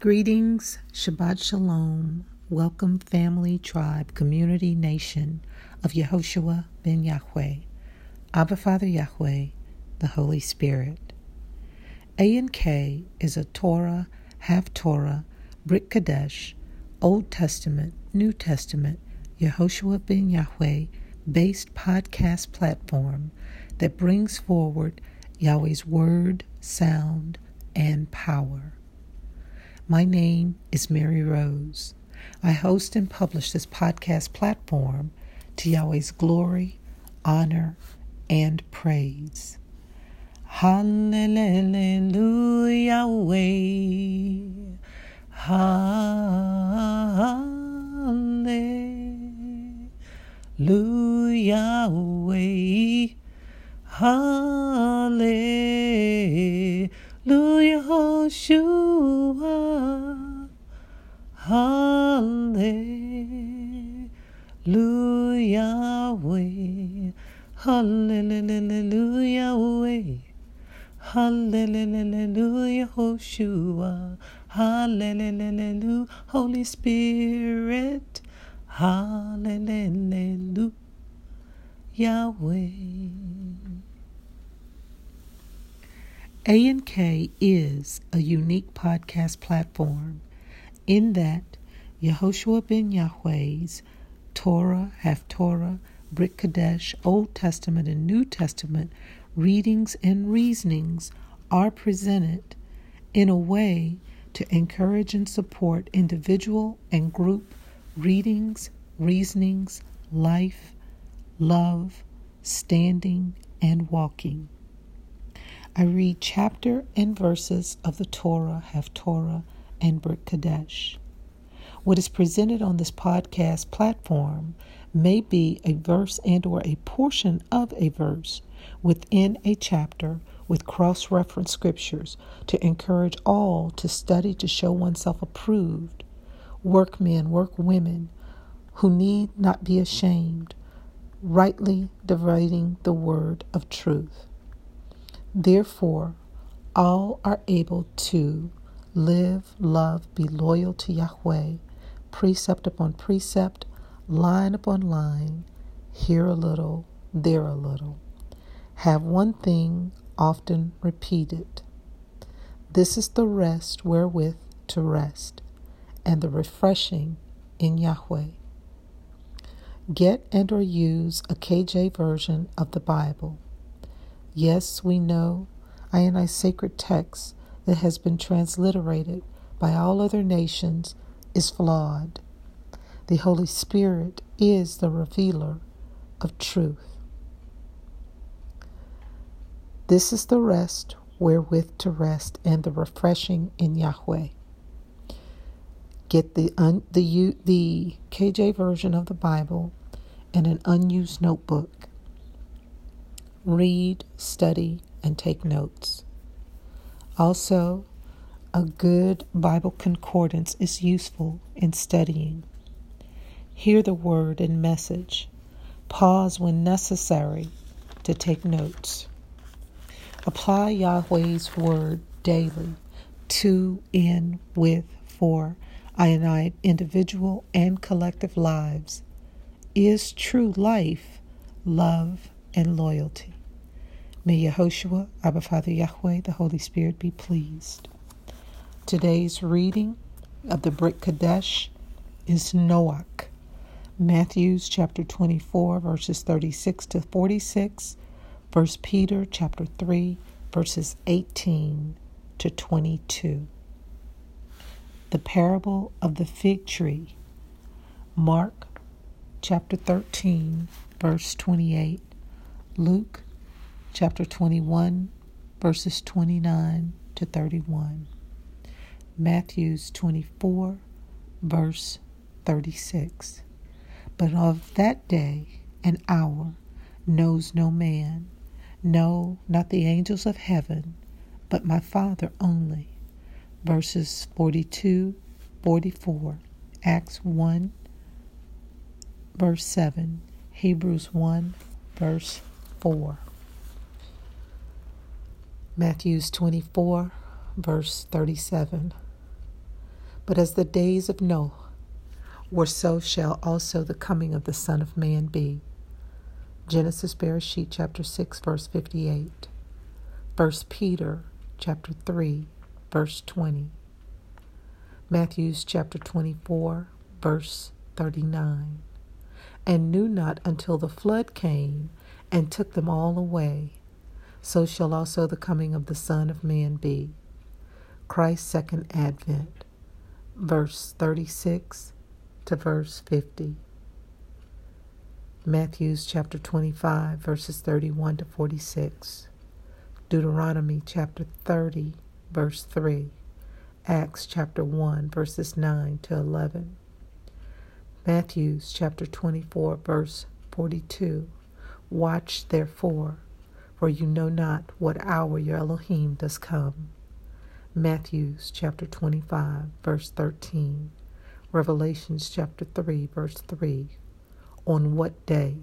Greetings, Shabbat Shalom. Welcome, family, tribe, community, nation of Yehoshua ben Yahweh, Abba Father Yahweh, the Holy Spirit. A and K is a Torah, Haftorah, Brit Kadesh, Old Testament, New Testament, Yehoshua ben Yahweh based podcast platform that brings forward Yahweh's word, sound, and power. My name is Mary Rose. I host and publish this podcast platform to Yahweh's glory, honor, and praise. Hallelujah. Hallelujah, Hallelujah. Hallelujah. Hallelujah, way. Hallelujah, way. Hallelujah, Hoshua. Hallelujah, Holy Spirit. Hallelujah, Yahweh. A and K is a unique podcast platform in that Yehoshua ben Yahweh's Torah, Haftorah, Brit Kadesh, Old Testament and New Testament readings and reasonings are presented in a way to encourage and support individual and group readings, reasonings, life, love, standing, and walking. I read chapter and verses of the Torah, Haftorah, and Brit Kadesh. What is presented on this podcast platform may be a verse and or a portion of a verse within a chapter with cross-reference scriptures to encourage all to study to show oneself approved, workmen, workwomen who need not be ashamed, rightly dividing the word of truth. Therefore, all are able to live, love, be loyal to Yahweh, precept upon precept, line upon line, here a little, there a little. Have one thing often repeated. This is the rest wherewith to rest, and the refreshing in Yahweh. Get and or use a KJ version of the Bible. Yes, we know INI's sacred text that has been transliterated by all other nations is flawed. The Holy Spirit is the revealer of truth. This is the rest wherewith to rest and the refreshing in Yahweh. Get the un, the the KJ version of the Bible and an unused notebook read, study, and take notes. Also, a good Bible concordance is useful in studying. Hear the word and message. Pause when necessary to take notes. Apply Yahweh's word daily to, in, with, for I individual and collective lives is true life, love, and loyalty. May Yehoshua, Abba Father Yahweh, the Holy Spirit be pleased. Today's reading of the Brit Kadesh is Noach, Matthew's chapter 24, verses 36 to 46, 1 Peter chapter 3, verses 18 to 22. The parable of the fig tree, Mark chapter 13, verse 28, Luke chapter 21, verses 29 to 31. Matthew's 24, verse 36. But of that day and hour knows no man, no, not the angels of heaven, but my Father only. Verses 42, 44, Acts 1, verse 7, Hebrews 1, verse 4. Matthew's 24, verse 37. But as the days of Noah were, so shall also the coming of the Son of Man be. Genesis Bereshit chapter 6 verse 58. 1 Peter chapter 3 verse 20. Matthews chapter 24 verse 39. And knew not until the flood came and took them all away. So shall also the coming of the Son of Man be. Christ's second advent. Verse 36 to verse 50. Matthews chapter 25, verses 31 to 46. Deuteronomy chapter 30, verse 3. Acts chapter 1, verses 9 to 11. Matthews chapter 24, verse 42. Watch therefore, for you know not what hour your Elohim does come. Matthews chapter 25, verse 13. Revelations chapter 3, verse 3 on what day?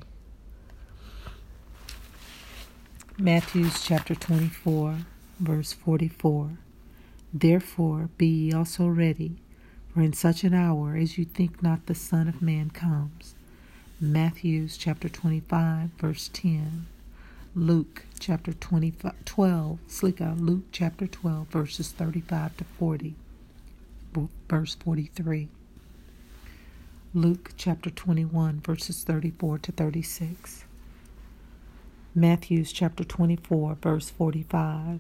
Matthews chapter 24, verse 44. Therefore be ye also ready, for in such an hour as you think not the Son of Man comes. Matthews chapter 25, verse 10. Luke chapter 25, 12, sleep out, Luke chapter 12, verses 35 to 40, verse 43. Luke chapter 21, verses 34 to 36. Matthews chapter 24, verse 45.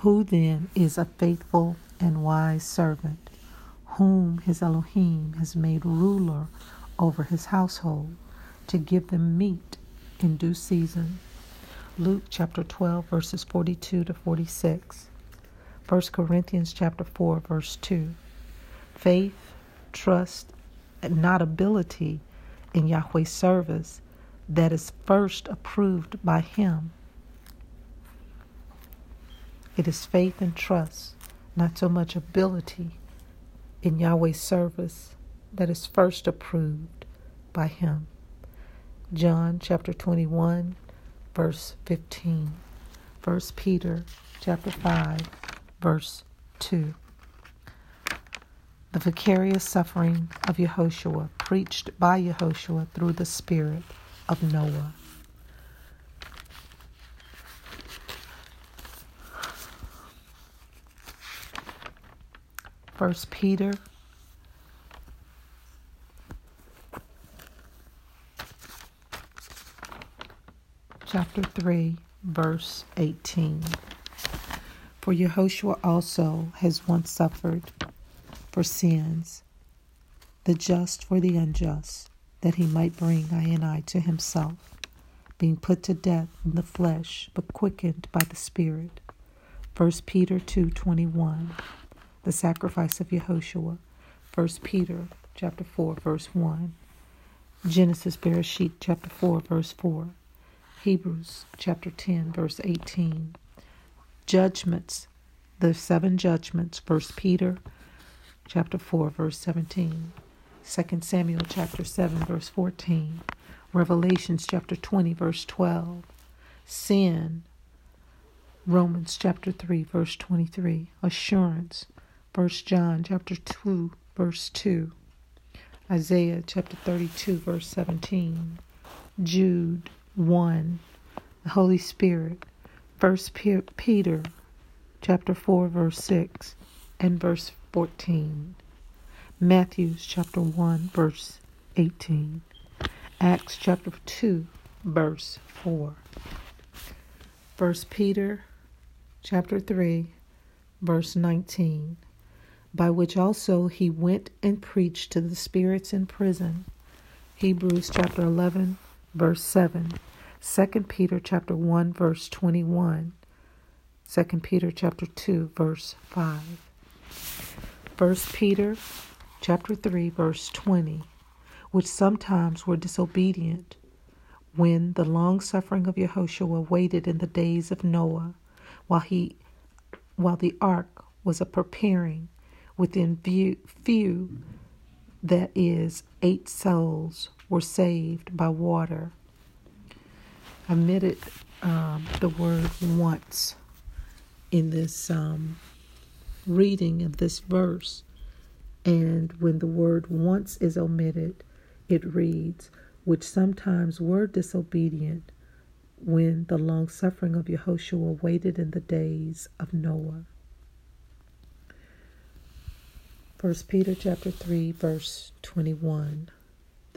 Who then is a faithful and wise servant, whom his Elohim has made ruler over his household, to give them meat in due season? Luke chapter 12, verses 42 to 46. 1 Corinthians chapter 4, verse 2. Faith, trust, and not ability in Yahweh's service that is first approved by Him. It is faith and trust, not so much ability in Yahweh's service that is first approved by Him. John chapter 21, verse 15. 1 Peter chapter 5, verse 2 the vicarious suffering of Yehoshua, preached by Yehoshua through the spirit of Noah. First Peter chapter 3 verse 18 For Yehoshua also has once suffered for sins, the just for the unjust, that he might bring I and I to himself, being put to death in the flesh, but quickened by the Spirit. 1 Peter 2.21 The sacrifice of Yehoshua. 1 Peter chapter 4, verse 1. Genesis Bereshit chapter 4, verse 4. Hebrews chapter 10, verse 18. Judgments, the seven judgments, 1 Peter chapter 4, verse 17, 2 Samuel chapter 7, verse 14, Revelations chapter 20, verse 12, sin, Romans chapter 3, verse 23, assurance, 1 John chapter 2, verse 2, Isaiah chapter 32, verse 17, Jude 1, the Holy Spirit, 1 Peter chapter 4, verse 6, and verse 14, Matthew chapter 1, verse 18, Acts chapter 2, verse 4, 1 Peter chapter 3, verse 19, by which also he went and preached to the spirits in prison, Hebrews chapter 11, verse 7, 2 Peter chapter 1, verse 21, 2 Peter chapter 2, verse 5. 1 Peter chapter 3 verse 20 which sometimes were disobedient when the long suffering of Yehoshua waited in the days of Noah while he while the ark was a preparing within view, few that is eight souls were saved by water. I omitted um, the word once in this um, reading of this verse. And when the word once is omitted, it reads, which sometimes were disobedient when the long suffering of Yehoshua waited in the days of Noah. 1 Peter chapter 3 verse 21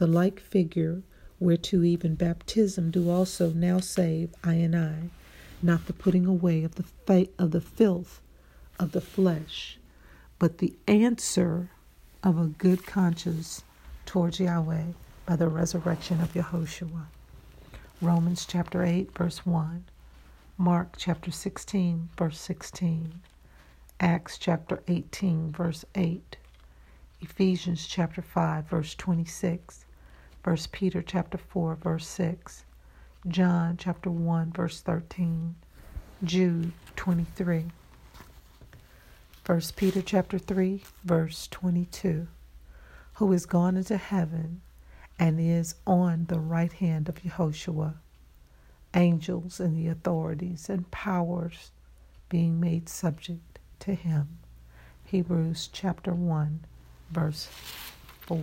The like figure whereto even baptism do also now save I and I not the putting away of the fa- of the filth of the flesh but the answer of a good conscience towards Yahweh by the resurrection of Yehoshua. Romans chapter 8, verse 1. Mark chapter 16, verse 16. Acts chapter 18, verse 8. Ephesians chapter 5, verse 26. 1 Peter chapter 4, verse 6. John chapter 1, verse 13. Jude 23. 1 Peter chapter 3, verse 22. Who is gone into heaven and is on the right hand of Yehoshua. Angels and the authorities and powers being made subject to him. Hebrews chapter 1, verse 4.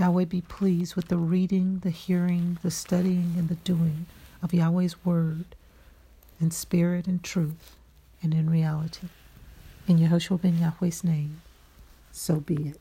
Yahweh be pleased with the reading, the hearing, the studying, and the doing of Yahweh's word in spirit and truth and in reality. In Yehoshua ben Yahweh's name, so be it.